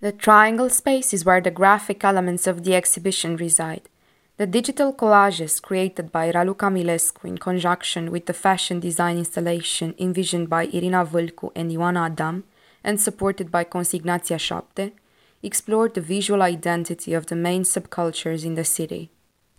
The triangle space is where the graphic elements of the exhibition reside. The digital collages created by Raluca Camilescu in conjunction with the fashion design installation envisioned by Irina Vâlcu and Ioana Adam and supported by Consignația Șapte explore the visual identity of the main subcultures in the city.